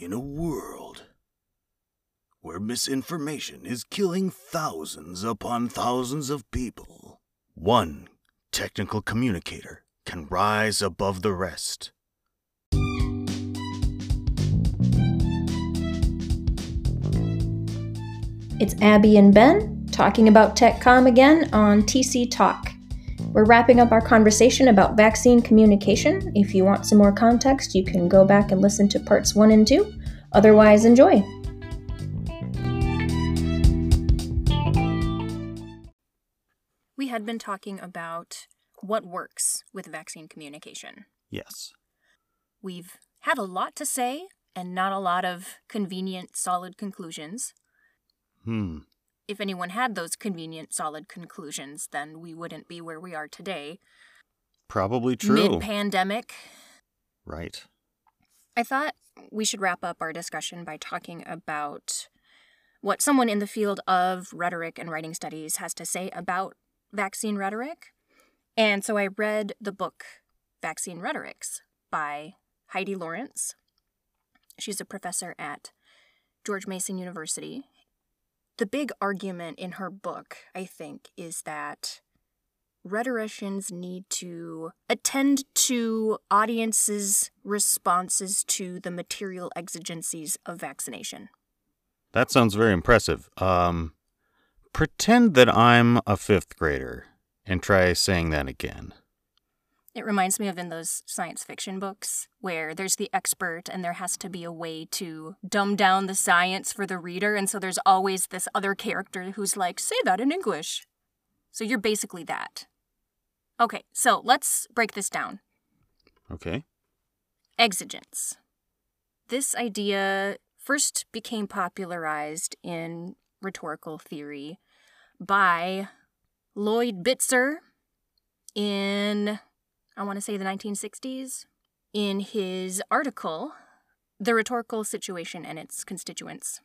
In a world where misinformation is killing thousands upon thousands of people, one technical communicator can rise above the rest. It's Abby and Ben talking about TechCom again on TC Talk. We're wrapping up our conversation about vaccine communication. If you want some more context, you can go back and listen to parts one and two. Otherwise, enjoy. We had been talking about what works with vaccine communication. Yes. We've had a lot to say and not a lot of convenient, solid conclusions. Hmm. If anyone had those convenient, solid conclusions, then we wouldn't be where we are today. Probably true. Mid pandemic. right. I thought we should wrap up our discussion by talking about what someone in the field of rhetoric and writing studies has to say about vaccine rhetoric. And so I read the book Vaccine Rhetorics by Heidi Lawrence. She's a professor at George Mason University the big argument in her book, I think, is that rhetoricians need to attend to audiences' responses to the material exigencies of vaccination. That sounds very impressive. Um, pretend that I'm a fifth grader and try saying that again. It reminds me of in those science fiction books where there's the expert and there has to be a way to dumb down the science for the reader. And so there's always this other character who's like, say that in English. So you're basically that. Okay, so let's break this down. Okay. Exigence. This idea first became popularized in rhetorical theory by Lloyd Bitzer in I want to say the 1960s, in his article, The Rhetorical Situation and Its Constituents.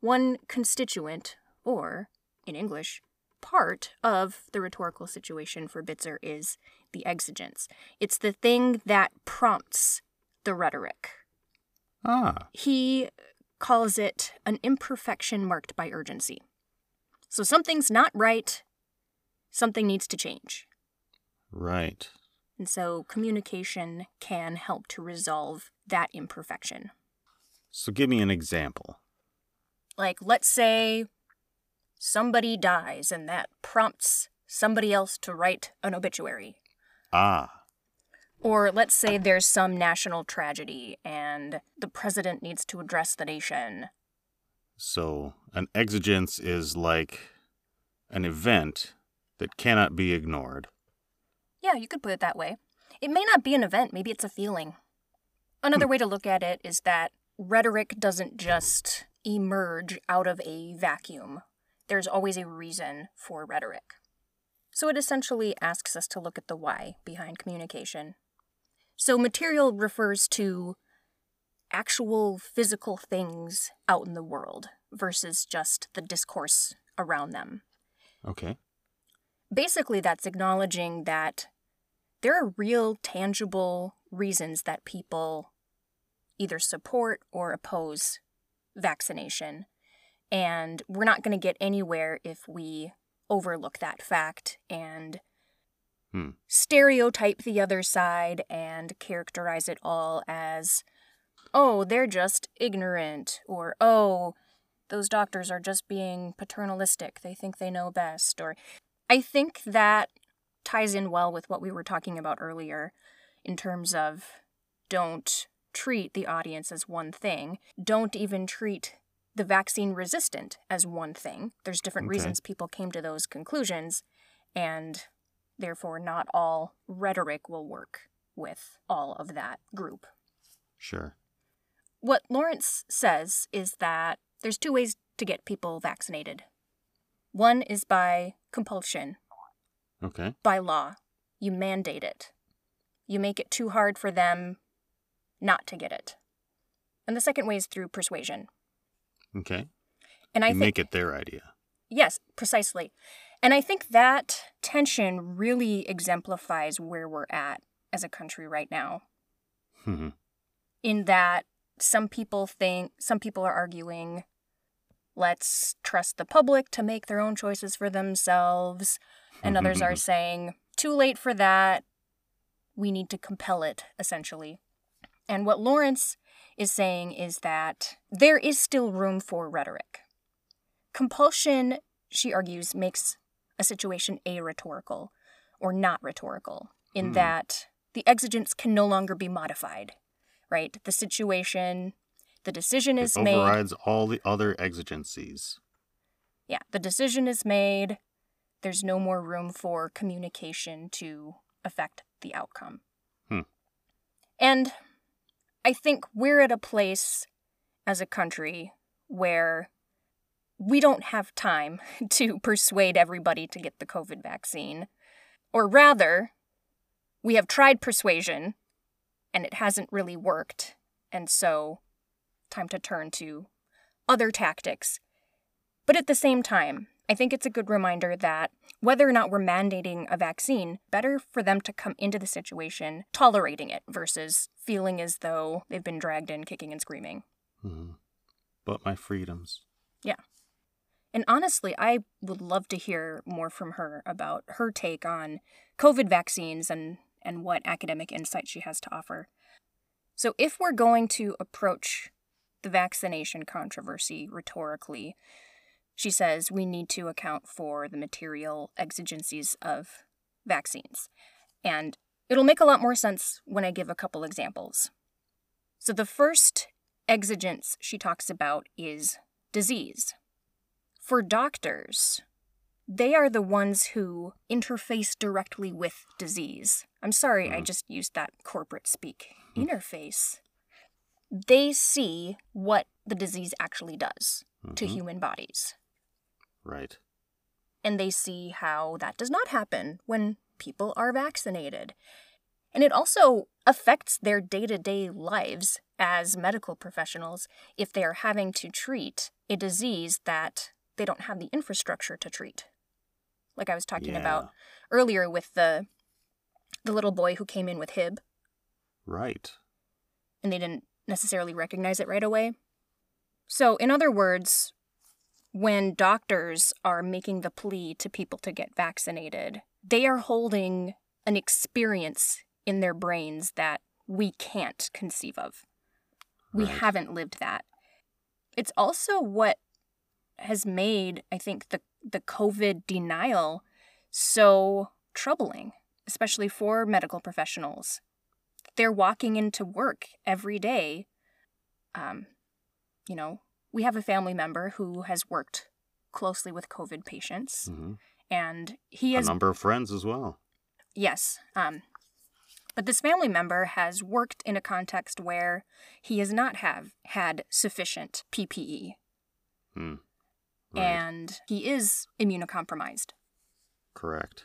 One constituent, or, in English, part of the rhetorical situation for Bitzer is the exigence. It's the thing that prompts the rhetoric. Ah. He calls it an imperfection marked by urgency. So something's not right, something needs to change. Right. And so communication can help to resolve that imperfection. So give me an example. Like, let's say somebody dies and that prompts somebody else to write an obituary. Ah. Or let's say there's some national tragedy and the president needs to address the nation. So an exigence is like an event that cannot be ignored. Yeah, you could put it that way. It may not be an event, maybe it's a feeling. Another hmm. way to look at it is that rhetoric doesn't just emerge out of a vacuum, there's always a reason for rhetoric. So it essentially asks us to look at the why behind communication. So material refers to actual physical things out in the world versus just the discourse around them. Okay. Basically, that's acknowledging that there are real, tangible reasons that people either support or oppose vaccination. And we're not going to get anywhere if we overlook that fact and hmm. stereotype the other side and characterize it all as, oh, they're just ignorant, or oh, those doctors are just being paternalistic. They think they know best. Or I think that ties in well with what we were talking about earlier in terms of don't treat the audience as one thing, don't even treat the vaccine resistant as one thing. There's different okay. reasons people came to those conclusions, and therefore, not all rhetoric will work with all of that group. Sure. What Lawrence says is that there's two ways to get people vaccinated. One is by compulsion, Okay. By law, you mandate it. You make it too hard for them not to get it. And the second way is through persuasion. Okay. And I think, make it their idea. Yes, precisely. And I think that tension really exemplifies where we're at as a country right now. Mm-hmm. In that some people think, some people are arguing, let's trust the public to make their own choices for themselves. And others are saying, too late for that. We need to compel it, essentially. And what Lawrence is saying is that there is still room for rhetoric. Compulsion, she argues, makes a situation a rhetorical or not rhetorical, in Hmm. that the exigence can no longer be modified, right? The situation, the decision is it made. overrides all the other exigencies. Yeah, the decision is made. There's no more room for communication to affect the outcome. Hmm. And I think we're at a place as a country where we don't have time to persuade everybody to get the COVID vaccine. Or rather, we have tried persuasion and it hasn't really worked. And so, time to turn to other tactics but at the same time, I think it's a good reminder that whether or not we're mandating a vaccine, better for them to come into the situation tolerating it versus feeling as though they've been dragged in kicking and screaming. Mhm. But my freedoms. Yeah. And honestly, I would love to hear more from her about her take on COVID vaccines and, and what academic insight she has to offer. So, if we're going to approach the vaccination controversy rhetorically, she says we need to account for the material exigencies of vaccines. And it'll make a lot more sense when I give a couple examples. So, the first exigence she talks about is disease. For doctors, they are the ones who interface directly with disease. I'm sorry, I Mhm. just used that corporate speak. Interface. They see what the disease actually does to Mhm. human bodies. Right. And they see how that does not happen when people are vaccinated. And it also affects their day to day lives as medical professionals if they are having to treat a disease that they don't have the infrastructure to treat. Like I was talking Yeah. about earlier with the the little boy who came in with HIB Right. and they didn't necessarily recognize it right away. So, in other words, when doctors are making the plea to people to get vaccinated, they are holding an experience in their brains that we can't conceive of. We Right. haven't lived that. It's also what has made, I think, the, the COVID denial so troubling, especially for medical professionals they're walking into work every day. Um, you know, we have a family member who has worked closely with COVID patients, hmm and he has A number of friends as well. yes. Um, but this family member has worked in a context where he has not have had sufficient PPE, Hmm. Right. and he is immunocompromised. Correct.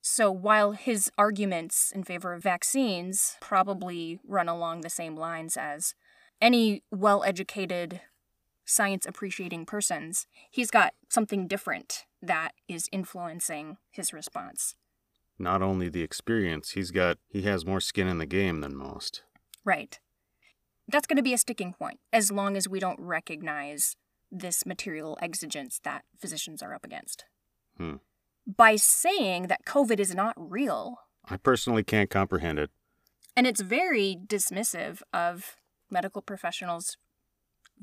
So while his arguments in favor of vaccines probably run along the same lines as any well educated, science appreciating persons, he's got something different that is influencing his response. Not only the experience, he's got he has more skin in the game than most. Right. That's going to be a sticking point as long as we don't recognize this material exigence that physicians are up against. Hmm. By saying that COVID is not real, I personally can't comprehend it. And it's very dismissive of medical professionals'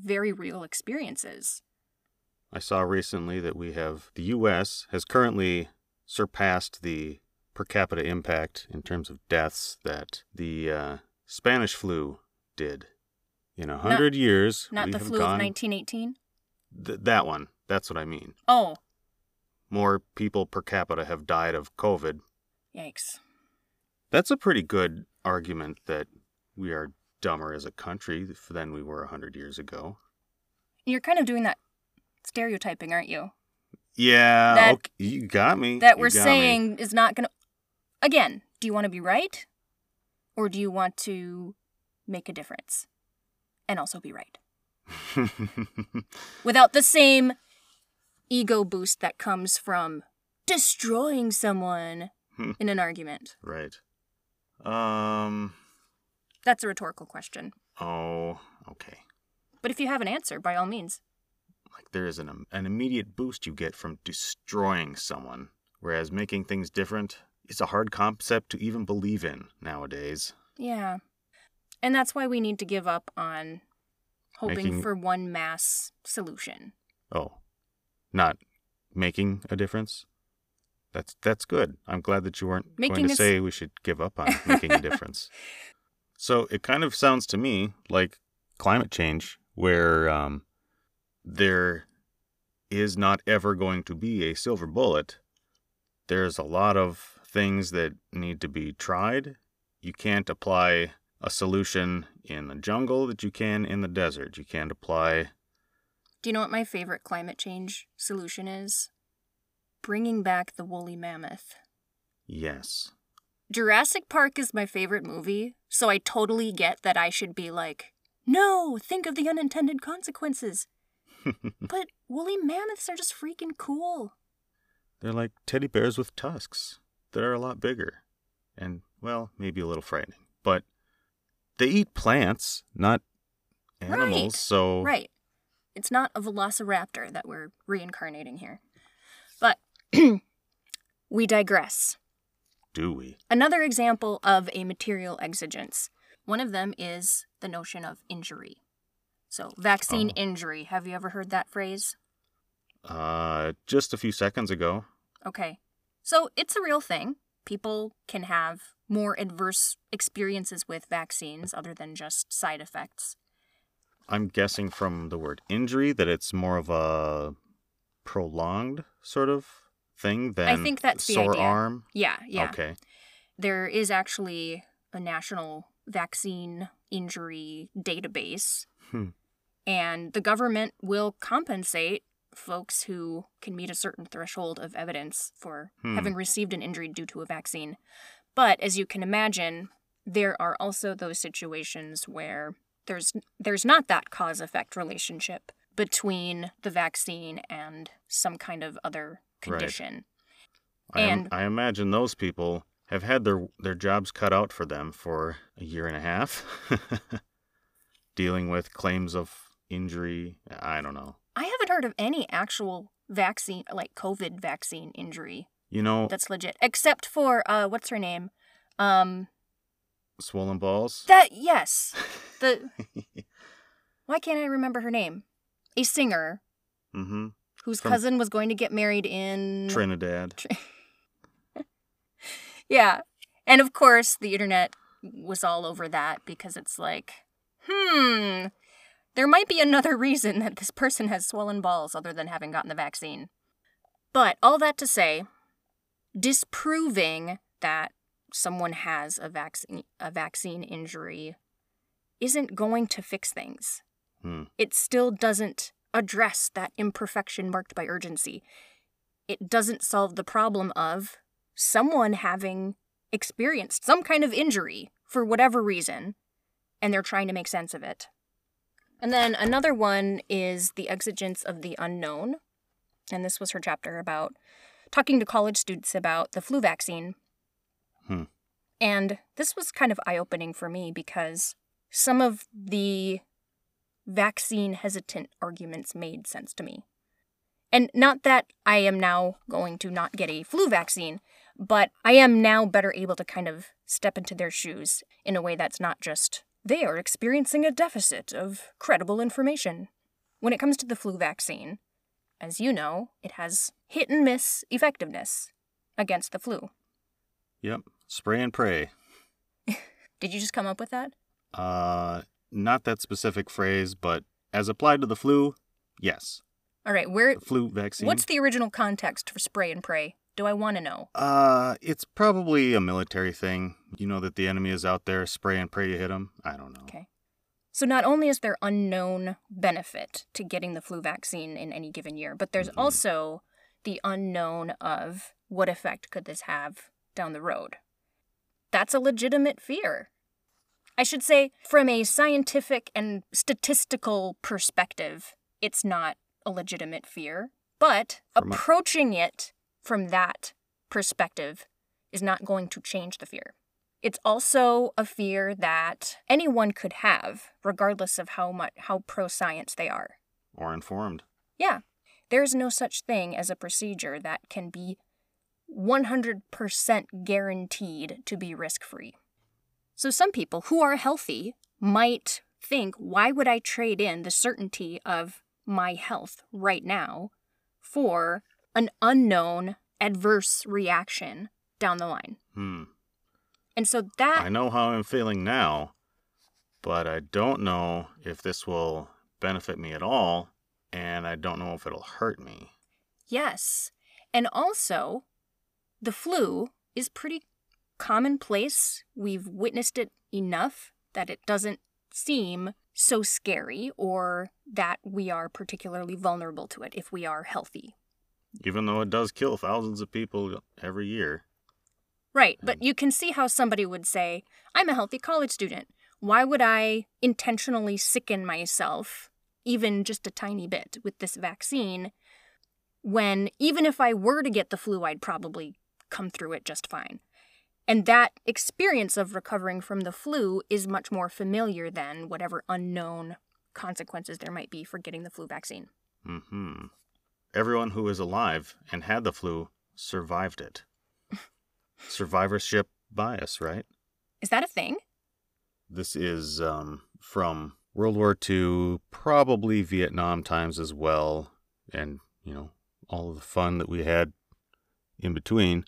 very real experiences. I saw recently that we have the U.S. has currently surpassed the per capita impact in terms of deaths that the uh, Spanish flu did. In a hundred years, Not the flu gone, of 1918. Th- that one. That's what I mean. Oh, More people per capita have died of COVID. yikes. That's a pretty good argument that we are dumber as a country than we were a hundred years ago. You're kind of doing that stereotyping, aren't you? Yeah, That- okay, you got me. That You we're got me. saying is not going to. Again, do you want to be right? Or do you want to make a difference and also be right? Without the same ego boost that comes from destroying someone Hmm. in an argument. right. Um. That's a rhetorical question. Oh, okay. But if you have an answer, by all means. Like there is an, um, an immediate boost you get from destroying someone, whereas making things different is a hard concept to even believe in nowadays. Yeah. And that's why we need to give up on hoping Making- for one mass solution. Oh, not making a difference? That's that's good. I'm glad that you weren't Making going to a say we should give up on making a difference. So it kind of sounds to me like climate change, where um, there is not ever going to be a silver bullet. There's a lot of things that need to be tried. You can't apply a solution in the jungle that you can in the desert. You can't apply Do you know what my favorite climate change solution is? Bringing back the woolly mammoth. yes. Jurassic Park is my favorite movie, so I totally get that I should be like, no, think of the unintended consequences. but woolly mammoths are just freaking cool. They're like teddy bears with tusks. They're a lot bigger. And, well, maybe a little frightening. But they eat plants, not animals, Right. so. Right. It's not a velociraptor that we're reincarnating here. But we digress. Do we? Another example of a material exigence. One of them is the notion of injury. So, vaccine Oh. injury. Have you ever heard that phrase? Uh, just a few seconds ago. Okay. So, it's a real thing. People can have more adverse experiences with vaccines other than just side effects. I'm guessing from the word injury that it's more of a prolonged sort of thing than think that's the sore idea. arm. Yeah, yeah. Okay. There is actually a national vaccine injury database, Hmm. and the government will compensate folks who can meet a certain threshold of evidence for Hmm. having received an injury due to a vaccine. But as you can imagine, there are also those situations where there's there's not that cause effect relationship between the vaccine and some kind of other Right. condition. I, And- I imagine those people have had their their jobs cut out for them for a year and a half, dealing with claims of injury. I don't know. I haven't heard of any actual vaccine, like COVID vaccine injury You know, that's legit, except for uh, what's her name? Um, swollen balls. that yes, the why can't I remember her name? A singer mm-hmm. Whose From- cousin was going to get married in Trinidad. yeah, and of course the internet was all over that because it's like, hmm, there might be another reason that this person has swollen balls other than having gotten the vaccine. But all that to say, disproving that someone has a vaccine a vaccine injury isn't going to fix things. Hmm. It still doesn't address that imperfection marked by urgency. It doesn't solve the problem of someone having experienced some kind of injury for whatever reason, and they're trying to make sense of it. And then another one is the exigence of the unknown. And this was her chapter about talking to college students about the flu vaccine. Hmm. And this was kind of eye opening for me because some of the vaccine hesitant arguments made sense to me. And not that I am now going to not get a flu vaccine, but I am now better able to kind of step into their shoes in a way that's not just they are experiencing a deficit of credible information. When it comes to the flu vaccine, as you know, it has hit and miss effectiveness against the flu. Yep. Spray and pray. Did you just come up with that? Uh, not that specific phrase, but as applied to the flu, yes. All right, where The flu vaccine. what's the original context for spray and pray? Do I want to know? Uh, it's probably a military thing. You know that the enemy is out there. Spray and pray you hit them. I don't know. Okay. So not only is there unknown benefit to getting the flu vaccine in any given year, but there's Mhm. also the unknown of what effect could this have down the road. That's a legitimate fear. I should say, from a scientific and statistical perspective, it's not a legitimate fear, but From a- approaching it from that perspective is not going to change the fear. It's also a fear that anyone could have, regardless of how much how pro science they are. Or informed. Yeah. There's no such thing as a procedure that can be 100% guaranteed to be risk free. So, some people who are healthy might think, why would I trade in the certainty of my health right now for an unknown adverse reaction down the line? Hmm. And so that I know how I'm feeling now, but I don't know if this will benefit me at all, and I don't know if it'll hurt me. Yes. And also, the flu is pretty commonplace. We've witnessed it enough that it doesn't seem so scary or that we are particularly vulnerable to it if we are healthy. Even though it does kill thousands of people every year. Right, but mm. you can see how somebody would say, I'm a healthy college student. Why would I intentionally sicken myself, even just a tiny bit, with this vaccine when even if I were to get the flu, I'd probably come through it just fine? And that experience of recovering from the flu is much more familiar than whatever unknown consequences there might be for getting the flu vaccine. hmm Everyone who is alive and had the flu survived it. Survivorship bias, right? Is that a thing? This is um, from World War II, probably Vietnam times as well, and you know all of the fun that we had in between.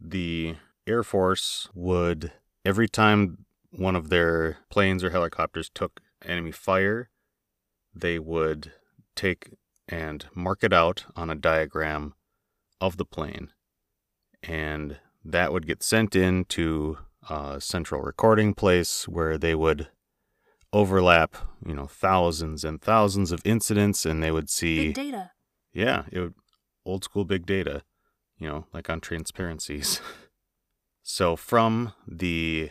The Air Force would every time one of their planes or helicopters took enemy fire, they would take and mark it out on a diagram of the plane, and that would get sent in to a central recording place where they would overlap, you know, thousands and thousands of incidents, and they would see, Big data. yeah, it would old school big data, you know, like on transparencies. so from the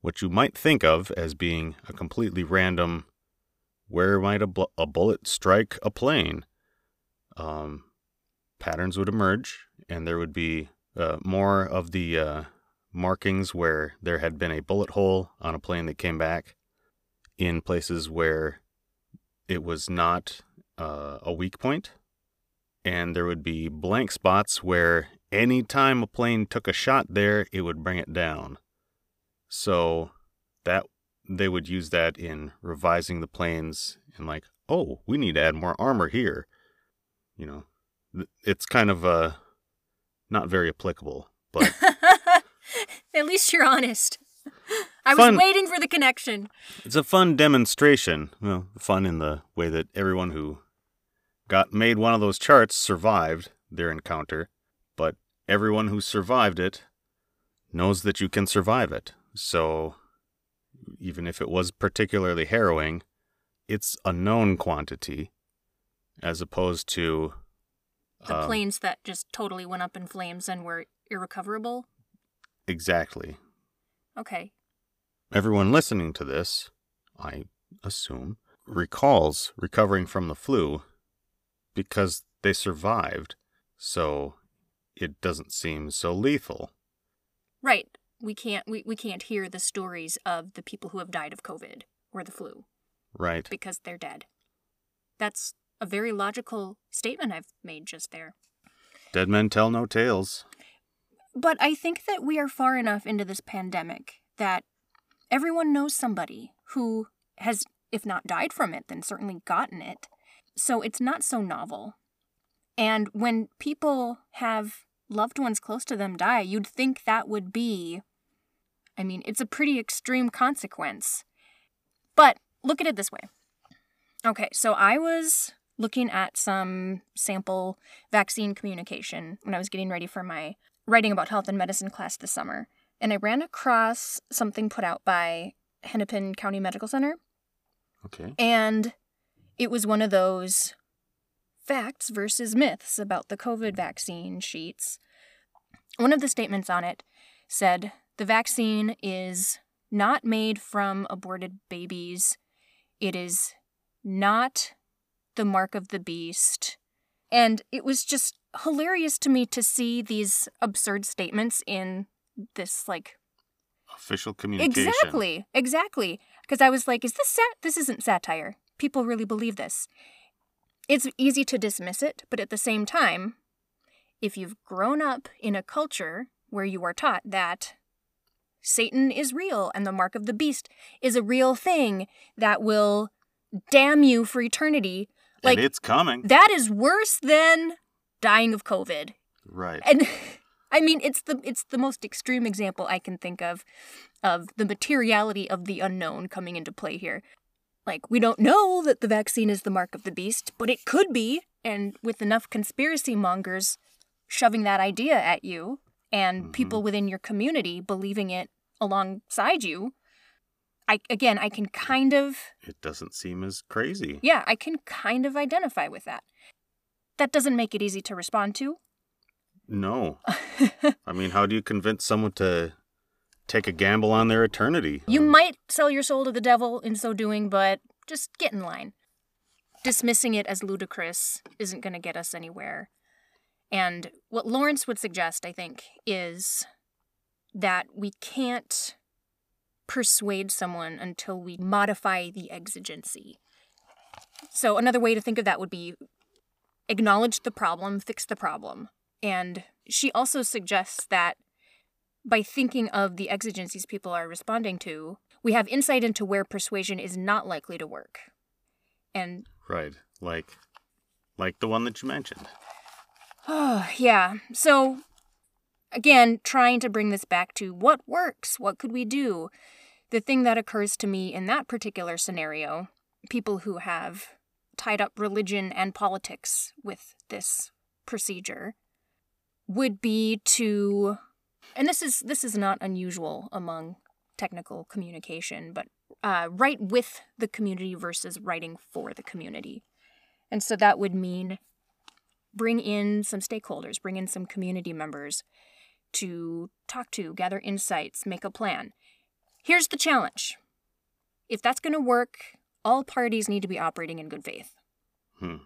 what you might think of as being a completely random, where might a, bu- a bullet strike a plane? Um, patterns would emerge, and there would be uh, more of the uh, markings where there had been a bullet hole on a plane that came back in places where it was not uh, a weak point. And there would be blank spots where any time a plane took a shot there, it would bring it down. So that they would use that in revising the planes and like, oh, we need to add more armor here. You know, it's kind of uh, not very applicable, but At least you're honest. I Fun. was waiting for the connection. It's a fun demonstration. Well, fun in the way that everyone who got made one of those charts survived their encounter, everyone who survived it knows that you can survive it. So even if it was particularly harrowing, it's a known quantity as opposed to The um, planes that just totally went up in flames and were irrecoverable. exactly. Okay. Everyone listening to this, I assume, recalls recovering from the flu because they survived, so it doesn't seem so lethal. Right. We can't we, we can't hear the stories of the people who have died of COVID or the flu Right. because they're dead. That's a very logical statement I've made just there. Dead men tell no tales. But I think that we are far enough into this pandemic that everyone knows somebody who has, if not died from it, then certainly gotten it. So it's not so novel. And when people have loved ones close to them die, you'd think that would be, I mean, it's a pretty extreme consequence. But look at it this way. Okay, so I was looking at some sample vaccine communication when I was getting ready for my writing about health and medicine class this summer, and I ran across something put out by Hennepin County Medical Center, Okay. and it was one of those facts versus myths about the COVID vaccine sheets. One of the statements on it said the vaccine is not made from aborted babies, it is not the mark of the beast. And it was just hilarious to me to see these absurd statements in this like official communication. Exactly, exactly. Because I was like, is this sat? This isn't satire. People really believe this. It's easy to dismiss it, but at the same time, if you've grown up in a culture where you are taught that Satan is real and the mark of the beast is a real thing that will damn you for eternity, like and it's coming. that is worse than dying of COVID. right. And I mean, it's the it's the most extreme example I can think of of the materiality of the unknown coming into play here. Like we don't know that the vaccine is the mark of the beast, but it could be, and with enough conspiracy mongers shoving that idea at you and Mhm. people within your community believing it alongside you, I again, I can kind of it doesn't seem as crazy. yeah, I can kind of identify with that. That doesn't make it easy to respond to. No. I mean, how do you convince someone to take a gamble on their eternity? You might sell your soul to the devil in so doing, but just get in line. Dismissing it as ludicrous isn't going to get us anywhere. And what Lawrence would suggest, I think, is that we can't persuade someone until we modify the exigency. So, another way to think of that would be acknowledge the problem, fix the problem. And she also suggests that by thinking of the exigencies people are responding to, we have insight into where persuasion is not likely to work. And Right. Like like the one that you mentioned. oh, yeah. So again, trying to bring this back to what works, what could we do? The thing that occurs to me in that particular scenario, people who have tied up religion and politics with this procedure would be to and this is this is not unusual among technical communication, but uh, write with the community versus writing for the community. And so that would mean bring in some stakeholders, bring in some community members to talk to, gather insights, make a plan. Here's the challenge if that's going to work, all parties need to be operating in good faith. Hmm.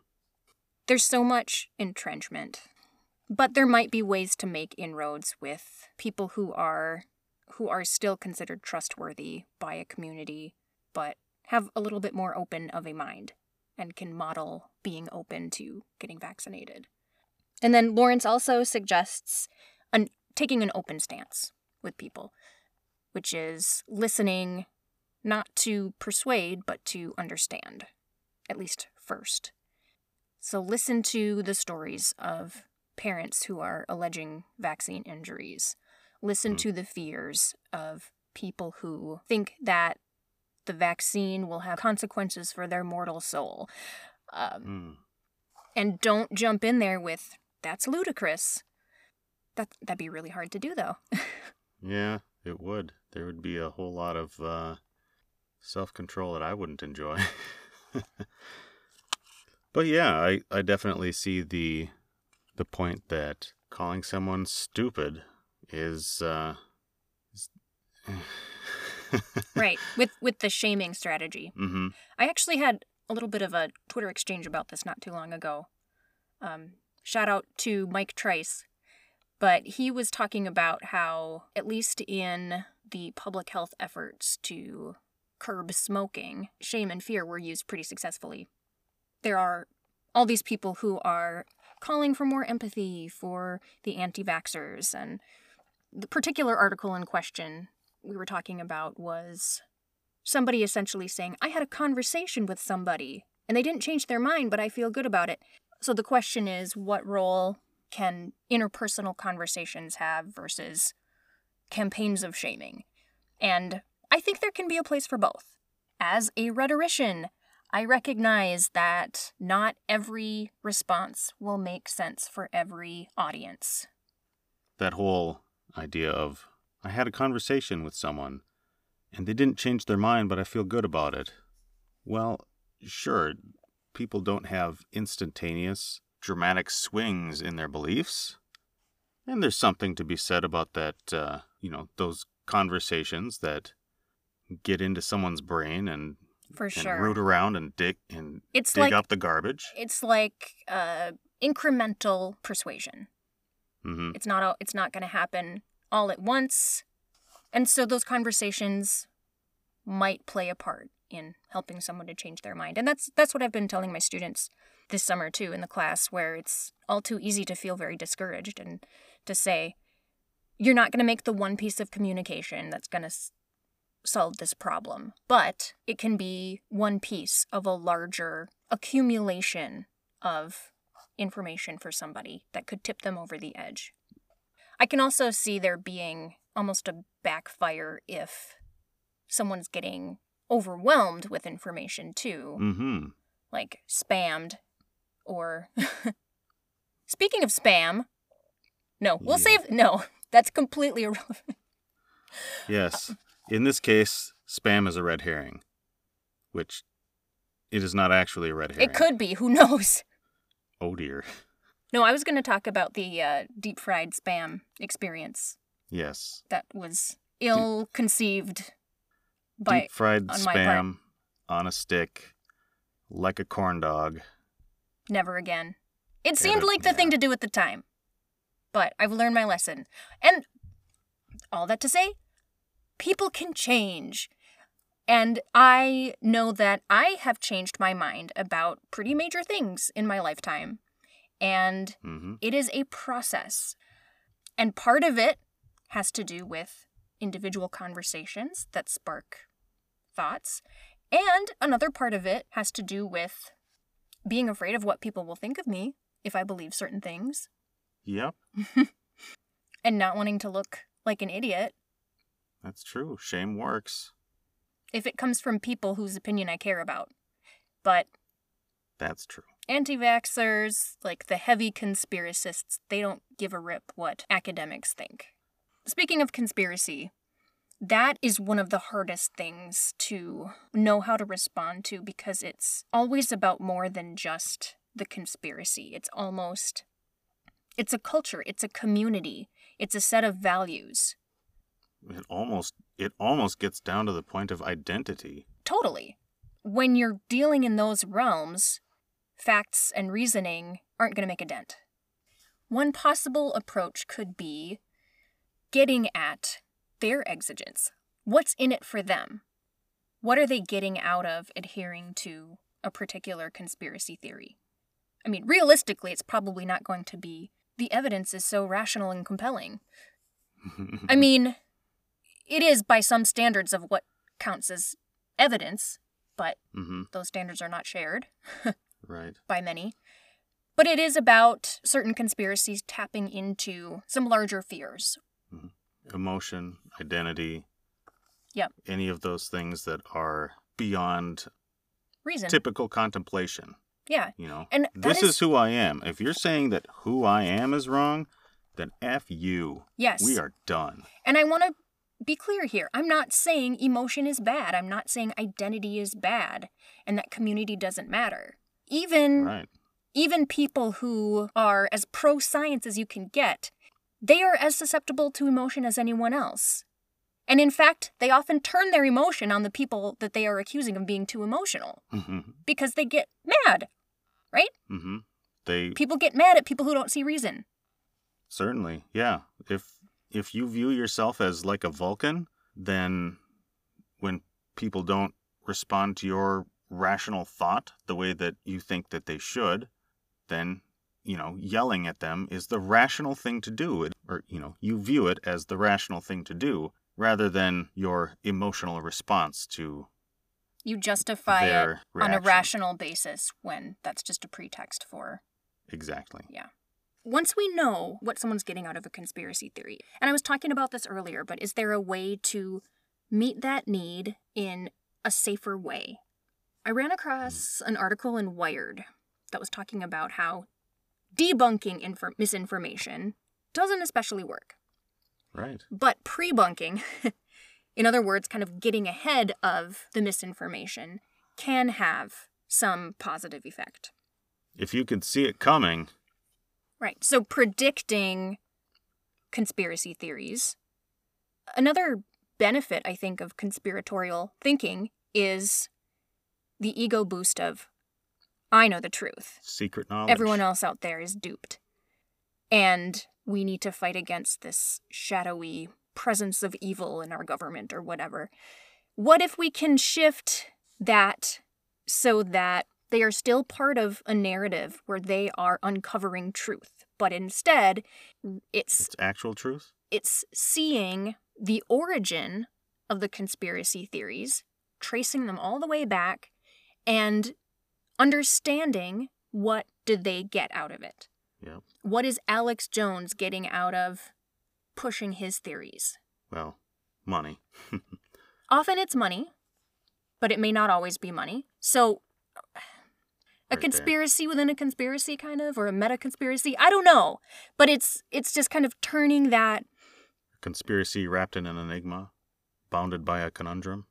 There's so much entrenchment, but there might be ways to make inroads with people who are who are still considered trustworthy by a community, but have a little bit more open of a mind and can model being open to getting vaccinated. And then Lawrence also suggests an, taking an open stance with people, which is listening not to persuade, but to understand, at least first. So listen to the stories of parents who are alleging vaccine injuries. Listen Hmm. to the fears of people who think that the vaccine will have consequences for their mortal soul. Um, Hmm. and don't jump in there with that's ludicrous. That that'd be really hard to do though. Yeah, it would. There would be a whole lot of uh, self control that I wouldn't enjoy. but yeah, I, I definitely see the the point that calling someone stupid is uh is... right. With with the shaming strategy. mm-hmm. I actually had a little bit of a Twitter exchange about this not too long ago. Um, shout out to Mike Trice. But he was talking about how, at least in the public health efforts to curb smoking, shame and fear were used pretty successfully. There are all these people who are calling for more empathy for the anti vaxxers. And the particular article in question we were talking about was somebody essentially saying, I had a conversation with somebody and they didn't change their mind, but I feel good about it. So the question is, what role can interpersonal conversations have versus campaigns of shaming? And I think there can be a place for both. As a rhetorician, I recognize that not every response will make sense for every audience. That whole idea of I had a conversation with someone and they didn't change their mind, but I feel good about it. Well, sure, people don't have instantaneous, dramatic swings in their beliefs. And there's something to be said about that, uh, you know, those conversations that get into someone's brain and, For and sure. root around and dig and It's dig like up the garbage. it's like uh, incremental persuasion. hmm It's not a, it's not going to happen all at once. And so those conversations might play a part in helping someone to change their mind. And that's that's what I've been telling my students this summer too in the class where it's all too easy to feel very discouraged and to say you're not going to make the one piece of communication that's going to solve this problem, but it can be one piece of a larger accumulation of information for somebody that could tip them over the edge. I can also see there being almost a backfire if someone's getting overwhelmed with information too, Mm-hmm. like spammed or speaking of spam, no, we'll Yeah. save no, that's completely irrelevant. Yes. In this case, spam is a red herring, which it is not actually a red herring. It could be, who knows. Oh dear. No, I was going to talk about the uh, deep fried spam experience Yes. that was ill conceived by Deep fried on spam on a stick, like a corn dog. never again. It seemed like the thing to do at the time. But I've learned my lesson. And all that to say, people can change. And I know that I have changed my mind about pretty major things in my lifetime. And Mm-hmm. it is a process. And part of it has to do with individual conversations that spark thoughts. And another part of it has to do with being afraid of what people will think of me if I believe certain things Yep, and not wanting to look like an idiot that's true. Shame works. if it comes from people whose opinion I care about. But That's true. anti vaxxers, like the heavy conspiracists, they don't give a rip what academics think. Speaking of conspiracy, that is one of the hardest things to know how to respond to because it's always about more than just the conspiracy. It's almost it's a culture, it's a community, it's a set of values. It almost it almost gets down to the point of identity. Totally. When you're dealing in those realms, facts and reasoning aren't going to make a dent. One possible approach could be getting at their exigence. What's in it for them? What are they getting out of adhering to a particular conspiracy theory? I mean, realistically, it's probably not going to be the evidence is so rational and compelling. I mean, it is by some standards of what counts as evidence, but mm-hmm. those standards are not shared Right. by many. But it is about certain conspiracies tapping into some larger fears. Emotion, identity. Yep. Any of those things that are beyond Reason. typical contemplation. Yeah. You know, And this is who I am. If you're saying that who I am is wrong, then F you. yes. We are done. And I want to be clear here. I'm not saying emotion is bad. I'm not saying identity is bad and that community doesn't matter. Even Right. even people who are as pro science as you can get, they are as susceptible to emotion as anyone else. And in fact, they often turn their emotion on the people that they are accusing of being too emotional Mm-hmm. because they get mad. Mm-hmm. They People get mad at people who don't see reason. certainly, yeah. If if you view yourself as like a Vulcan, then when people don't respond to your rational thought the way that you think that they should, then you know, yelling at them is the rational thing to do. Or, you know, you view it as the rational thing to do rather than your emotional response to You justify it their on a rational basis when that's just a pretext for Exactly. Once we know what someone's getting out of a conspiracy theory, and I was talking about this earlier, but is there a way to meet that need in a safer way? I ran across hmm. an article in Wired that was talking about how debunking infor- misinformation doesn't especially work, Right. but pre-bunking, in other words, kind of getting ahead of the misinformation, can have some positive effect. If you could see it coming, Right. So predicting conspiracy theories. Another benefit, I think, of conspiratorial thinking is the ego boost of, I know the truth. secret knowledge. Everyone else out there is duped. And we need to fight against this shadowy presence of evil in our government or whatever. What if we can shift that so that they are still part of a narrative where they are uncovering truth, but instead it's It's actual truth? it's seeing the origin of the conspiracy theories, tracing them all the way back, and understanding what did they get out of it. Yep. What is Alex Jones getting out of pushing his theories? Well, money. Often it's money, but it may not always be money. So There. conspiracy within a conspiracy kind of or a meta conspiracy, I don't know, but it's it's just kind of turning that Conspiracy wrapped in an enigma, bounded by a conundrum.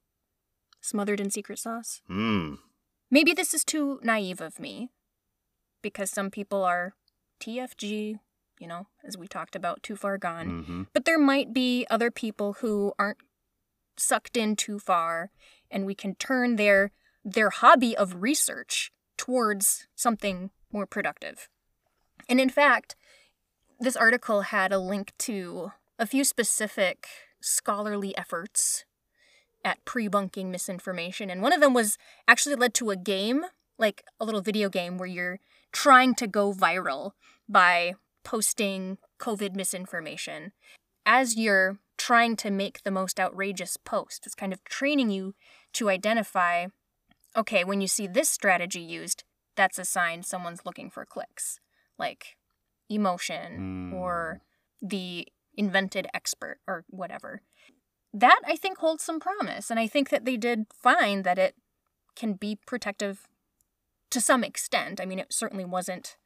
smothered in secret sauce. Hmm. Maybe this is too naive of me because some people are TFG, you know, as we talked about, too far gone. Mm-hmm. But there might be other people who aren't sucked in too far and we can turn their their hobby of research towards something more productive. And in fact, this article had a link to a few specific scholarly efforts at pre-bunking misinformation and one of them was actually led to a game, like a little video game where you're trying to go viral by posting COVID misinformation. As you're trying to make the most outrageous post, it's kind of training you to identify okay, when you see this strategy used, that's a sign someone's looking for clicks, like emotion Mm. or the invented expert or whatever. That I think holds some promise, and I think that they did find that it can be protective to some extent. I mean, it certainly wasn't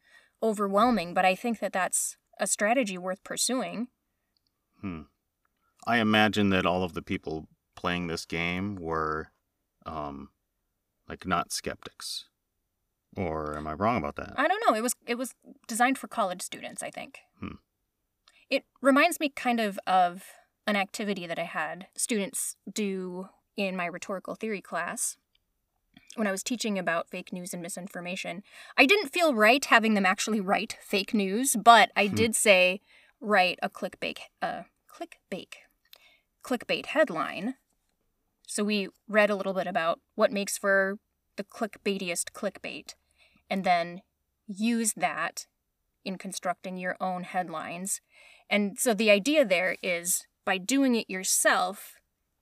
overwhelming, but I think that that's a strategy worth pursuing. Hmm. I imagine that all of the people playing this game were, um, like not skeptics. Or am I wrong about that? I don't know. It was it was designed for college students, I think. Hmm. It reminds me kind of of an activity that I had students do in my rhetorical theory class when I was teaching about fake news and misinformation. I didn't feel right having them actually write fake news, but I Hmm. did say write a clickbait uh clickbait clickbait headline. So we read a little bit about what makes for the clickbaitiest clickbait and then use that in constructing your own headlines. And so the idea there is by doing it yourself,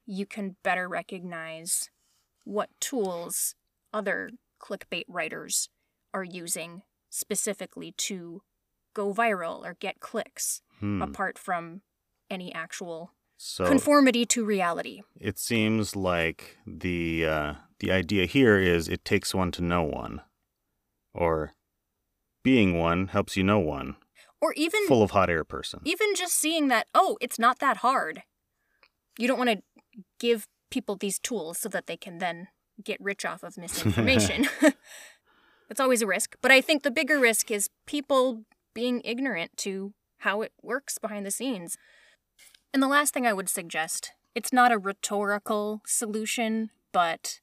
you can better recognize what tools other clickbait writers are using specifically to go viral or get clicks, Hmm. apart from any actual So conformity to reality. it seems like the uh, the idea here is it takes one to know one, or being one helps you know one. Or even Full of hot air person. even just seeing that oh it's not that hard you don't want to give people these tools so that they can then get rich off of misinformation it's always a risk but i think the bigger risk is people being ignorant to how it works behind the scenes and the last thing i would suggest it's not a rhetorical solution but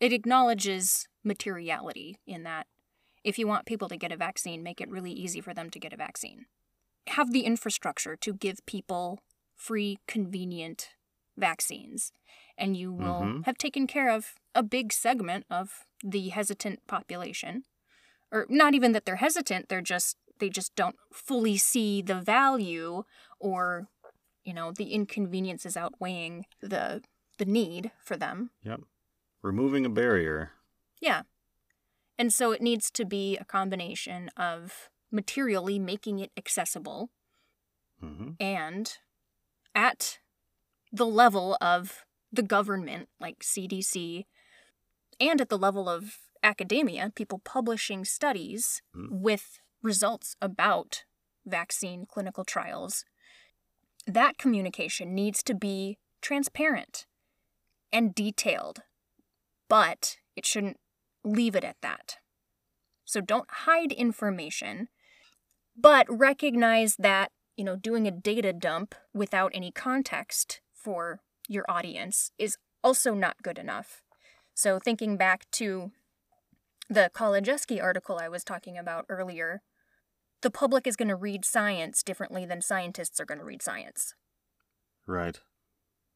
it acknowledges materiality in that if you want people to get a vaccine make it really easy for them to get a vaccine have the infrastructure to give people free, convenient vaccines. And you will Mhm. have taken care of a big segment of the hesitant population. Or not even that they're hesitant, they're just they just don't fully see the value or you know, the inconveniences outweighing the the need for them. Yep. Removing a barrier. Yeah. And so it needs to be a combination of materially making it accessible hmm and at the level of the government, like CDC, and at the level of academia, people publishing studies Mm. with results about vaccine clinical trials, that communication needs to be transparent and detailed, but it shouldn't leave it at that. So don't hide information, but recognize that you know, doing a data dump without any context for your audience is also not good enough. So, thinking back to the Kolodziejski article I was talking about earlier, the public is going to read science differently than scientists are going to read science. Right.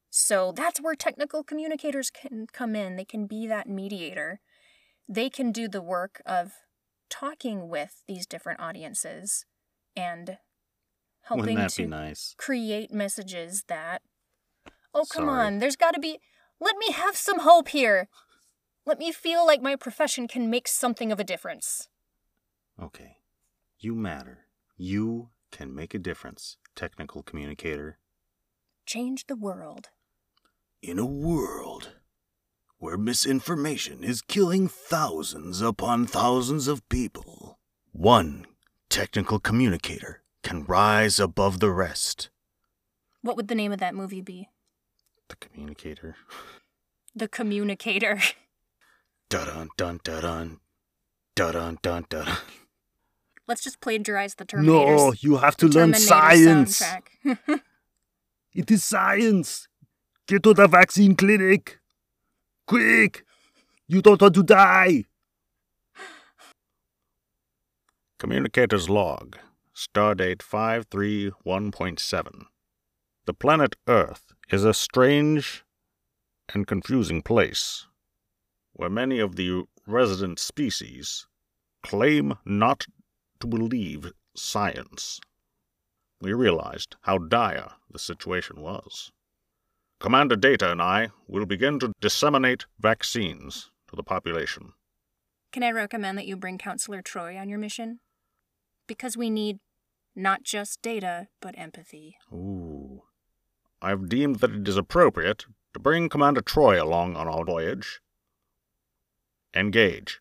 So that's where technical communicators can come in. They can be that mediator. They can do the work of talking with these different audiences and helping to nice? create messages that oh come Sorry. on there's got to be let me have some hope here let me feel like my profession can make something of a difference Okay. You matter. You can make a difference, technical communicator. change the world In a world where misinformation is killing thousands upon thousands of people, one technical communicator can rise above the rest. what would the name of that movie be The communicator. the communicator da dun dun da dun. Da dun dun da dun. Let's just plagiarize the terminators No, you have to learn science. It is science. Get to the vaccine clinic. Quick. You don't want to die. Communicator's log. Stardate 531.7. The planet Earth is a strange and confusing place where many of the resident species claim not to believe science. We realized how dire the situation was. Commander Data and I will begin to disseminate vaccines to the population. Can I recommend that you bring Counselor Troi on your mission? Because we need not just data, but empathy. Ooh. I've deemed that it is appropriate to bring Commander Troi along on our voyage. Engage.